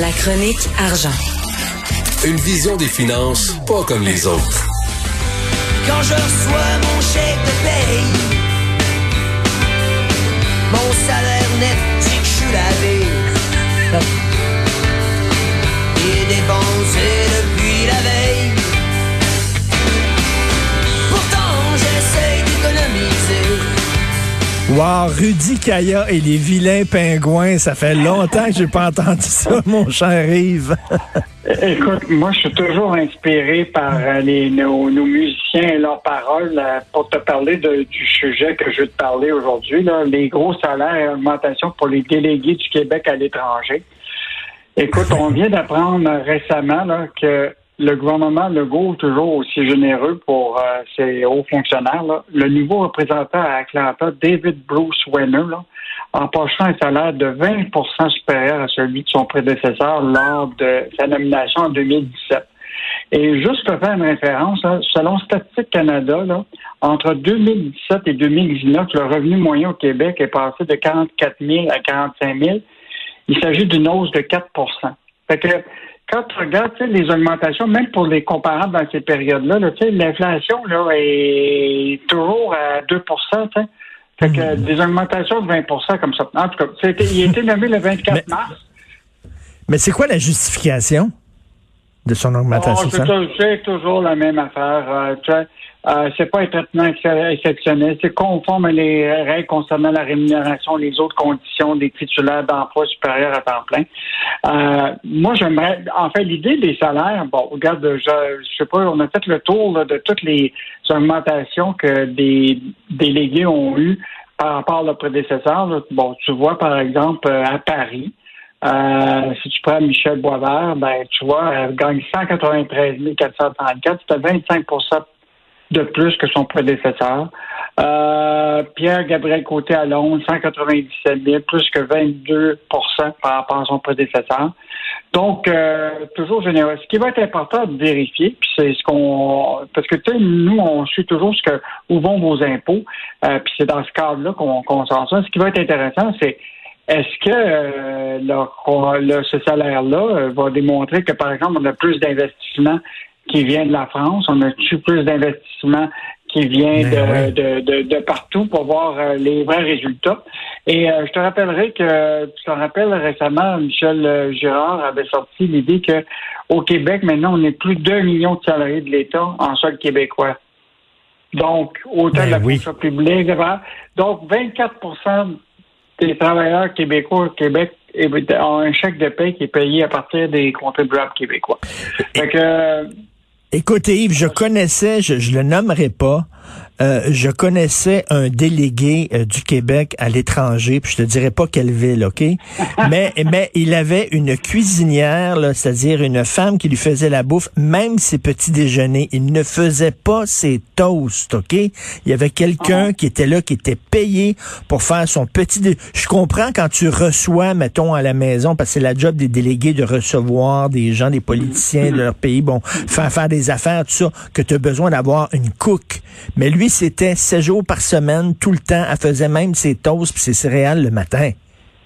La chronique argent. Une vision des finances pas comme les autres. Quand je reçois mon chèque de paye, mon salaire net Wow, Rudy Kaya et les vilains pingouins, ça fait longtemps que j'ai pas entendu ça, mon cher Yves. Écoute, moi, je suis toujours inspiré par euh, les, nos, nos musiciens et leurs paroles euh, pour te parler de- du sujet que je veux te parler aujourd'hui, les gros salaires et augmentation pour les délégués du Québec à l'étranger. Écoute, on vient d'apprendre récemment là, que le gouvernement Legault, toujours aussi généreux pour euh, ses hauts fonctionnaires, là, le nouveau représentant à Atlanta, David Bruce Wenner, là, empochera un salaire de 20% supérieur à celui de son prédécesseur lors de sa nomination en 2017. Et juste pour faire une référence, là, selon Statistique Canada, là, entre 2017 et 2019, le revenu moyen au Québec est passé de 44 000 à 45 000. Il s'agit d'une hausse de 4 Fait que quand tu regardes les augmentations, même pour les comparables dans ces périodes-là, là, l'inflation là, est toujours à 2 tu sais. Fait que des augmentations de 20% comme ça. En tout cas, il a été nommé le 24 Mais- mars. Mais c'est quoi la justification? De son augmentation? Oh, c'est toujours la même affaire. euh. Euh, c'est pas un traitement ex- exceptionnel. C'est conforme à les règles concernant la rémunération, les autres conditions des titulaires d'emploi supérieurs à temps plein. Euh, moi, j'aimerais, en fait, l'idée des salaires, bon, regarde, je, je sais pas, on a fait le tour là, de toutes les augmentations que des délégués ont eues par rapport à leurs prédécesseurs. Bon, tu vois, par exemple, euh, à Paris, euh, si tu prends Michel Boisvert, ben, tu vois, elle gagne 193 434, c'était 25% de plus que son prédécesseur. Euh, Pierre-Gabriel Côté à Londres, 197 000, plus que 22% par rapport à son prédécesseur. Donc, euh, toujours généreux. Ce qui va être important de vérifier, puis c'est ce qu'on... Parce que, tu sais, nous, on suit toujours ce que où vont vos impôts, euh, puis c'est dans ce cadre-là qu'on qu'on sort. Ce qui va être intéressant, c'est est-ce que euh, ce salaire-là euh, va démontrer que, par exemple, on a plus d'investissements qui vient de la France, on a-tu plus d'investissements qui vient Ben de, oui. de, de, de partout pour voir euh, les vrais résultats? Et euh, je te rappellerai que, tu te rappelles récemment, Michel euh, Girard avait sorti l'idée que au Québec, maintenant, on est plus d'un million de salariés de l'État en sol québécois. Donc, autant Ben de la oui. fonction publique, etc. donc 24 des travailleurs québécois au Québec eh bien, ont un chèque de paie qui est payé à partir des contribuables québécois. Fait que, euh, Écoute, Yves, je connaissais, je, je le nommerai pas, euh, je connaissais un délégué euh, du Québec à l'étranger, puis je te dirais pas quelle ville, OK? mais, mais il avait une cuisinière, là, c'est-à-dire une femme qui lui faisait la bouffe, même ses petits déjeuners. Il ne faisait pas ses toasts, OK? Il y avait quelqu'un qui était là, qui était payé pour faire son petit... dé- Je comprends quand tu reçois, mettons, à la maison, parce que c'est la job des délégués de recevoir des gens, des politiciens de leur pays, bon, faire faire des affaires, tout ça, que tu as besoin d'avoir une cook. Mais lui, c'était 7 jours par semaine, tout le temps. Elle faisait même ses toasts puis ses céréales le matin.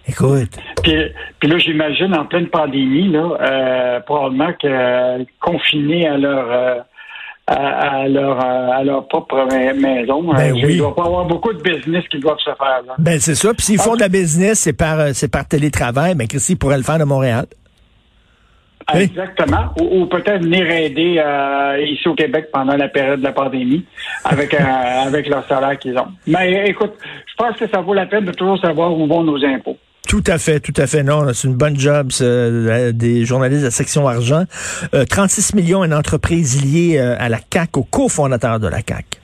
Écoute. Puis, puis là, j'imagine en pleine pandémie, là, euh, probablement que euh, confinés à leur euh, à, à leur euh, à leur propre ma- maison, Ben euh, oui. il doit pas avoir beaucoup de business qui doivent se faire. Là. Ben, c'est ça. Puis s'ils font de la business, c'est par, c'est par télétravail. Ben, Christy pourrait le faire de Montréal. Oui. Exactement. Ou, ou peut-être venir aider euh, ici au Québec pendant la période de la pandémie avec euh, avec leur salaire qu'ils ont. Mais écoute, je pense que ça vaut la peine de toujours savoir où vont nos impôts. Tout à fait, tout à fait. Non, c'est une bonne job ça, euh, des journalistes de la section argent. Euh, 36 millions, une entreprise liée euh, à la CAC, au cofondateur de la CAC.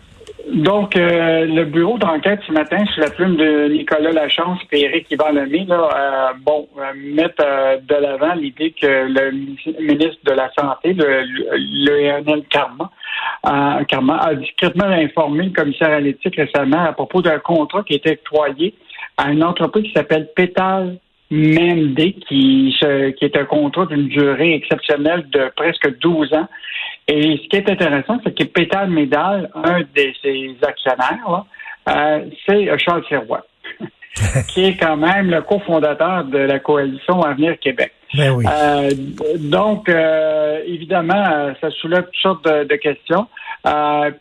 Donc, euh, le bureau d'enquête ce matin, sous la plume de Nicolas Lachance et Éric Yvan euh, bon, euh, mettent de l'avant l'idée que le ministre de la Santé, le, Lionel Carman, Carman, a discrètement informé le commissaire à l'éthique récemment à propos d'un contrat qui était octroyé à une entreprise qui s'appelle Pétale Mendé, qui, qui est un contrat d'une durée exceptionnelle de presque 12 ans. Et ce qui est intéressant, c'est que Pétale Médal, un de ses actionnaires, euh, c'est Charles Sirois. qui est quand même le cofondateur de la coalition Avenir Québec. Ben oui. Euh, donc, euh, évidemment, euh, ça soulève toutes sortes de, questions.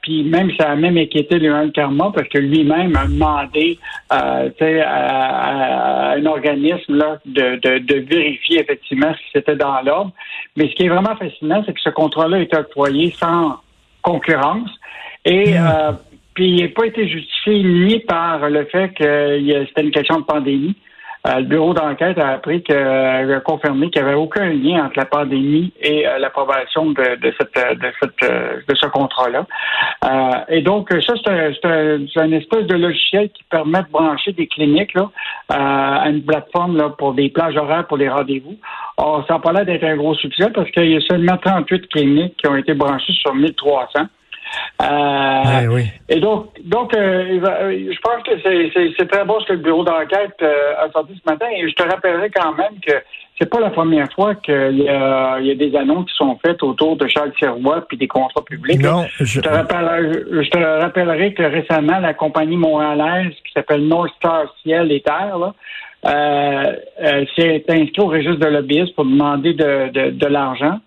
puis même, ça a même inquiété Léon Karma parce que lui-même a demandé à, un organisme là, de, de, vérifier effectivement si c'était dans l'ordre. Mais ce qui est vraiment fascinant, c'est que ce contrat-là est octroyé sans concurrence. Et mmh. Puis il n'a pas été justifié ni par le fait que c'était une question de pandémie. Euh, le bureau d'enquête a appris que, euh, a confirmé qu'il n'y avait aucun lien entre la pandémie et euh, l'approbation de, cette, de, cette, de ce contrat-là. et donc, ça, c'est un, espèce de logiciel qui permet de brancher des cliniques là, à une plateforme là, pour des plages horaires pour les rendez-vous. Or, ça n'a pas l'air d'être un gros succès parce qu'il y a seulement 38 cliniques qui ont été branchées sur 1300. Euh, oui. Et donc, donc euh, je pense que c'est très bon ce que le bureau d'enquête euh, a sorti ce matin. Et je te rappellerai quand même que c'est pas la première fois qu'il y, a, des annonces qui sont faites autour de Charles Sirois puis des contrats publics. Non, je... te rappellerai, que récemment, la compagnie montréalaise qui s'appelle North Star Ciel et Terre, là, s'est inscrite au registre de lobbyistes pour demander de, de l'argent.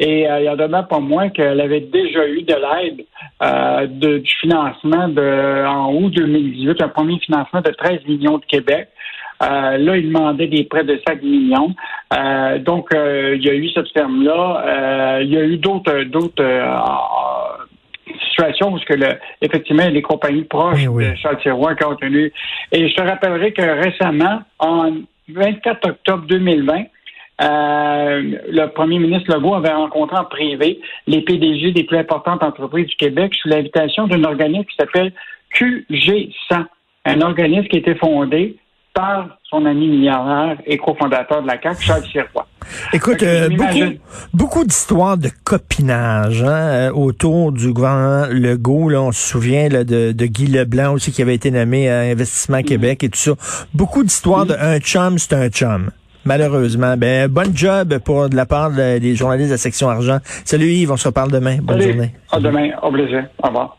Et euh, il y en demeure pas moins qu'elle avait déjà eu de l'aide euh, du financement de, en août 2018, un premier financement de 13 millions de Québec. Euh, là, il demandait des prêts de 5 millions. donc, il y a eu cette ferme-là. il y a eu d'autres d'autres situations où que le, effectivement les compagnies proches de Charles Tiroir ont tenu. Et je te rappellerai que récemment, en 24 octobre 2020, euh, le premier ministre Legault avait rencontré en privé les PDG des plus importantes entreprises du Québec sous l'invitation d'un organisme qui s'appelle QG100, un organisme qui a été fondé par son ami milliardaire et cofondateur de la CAQ, Charles Sirois. Écoute, euh, beaucoup, beaucoup d'histoires de copinage hein, euh, autour du gouvernement Legault. Là, on se souvient là, de, de, Guy Leblanc aussi qui avait été nommé à Investissement mm-hmm. Québec et tout ça. Beaucoup d'histoires de un chum, c'est un chum. Malheureusement. Ben, bon job pour de la part des journalistes de la section argent. Salut Yves, on se reparle demain. Bonne journée. À demain. Au plaisir. Au revoir.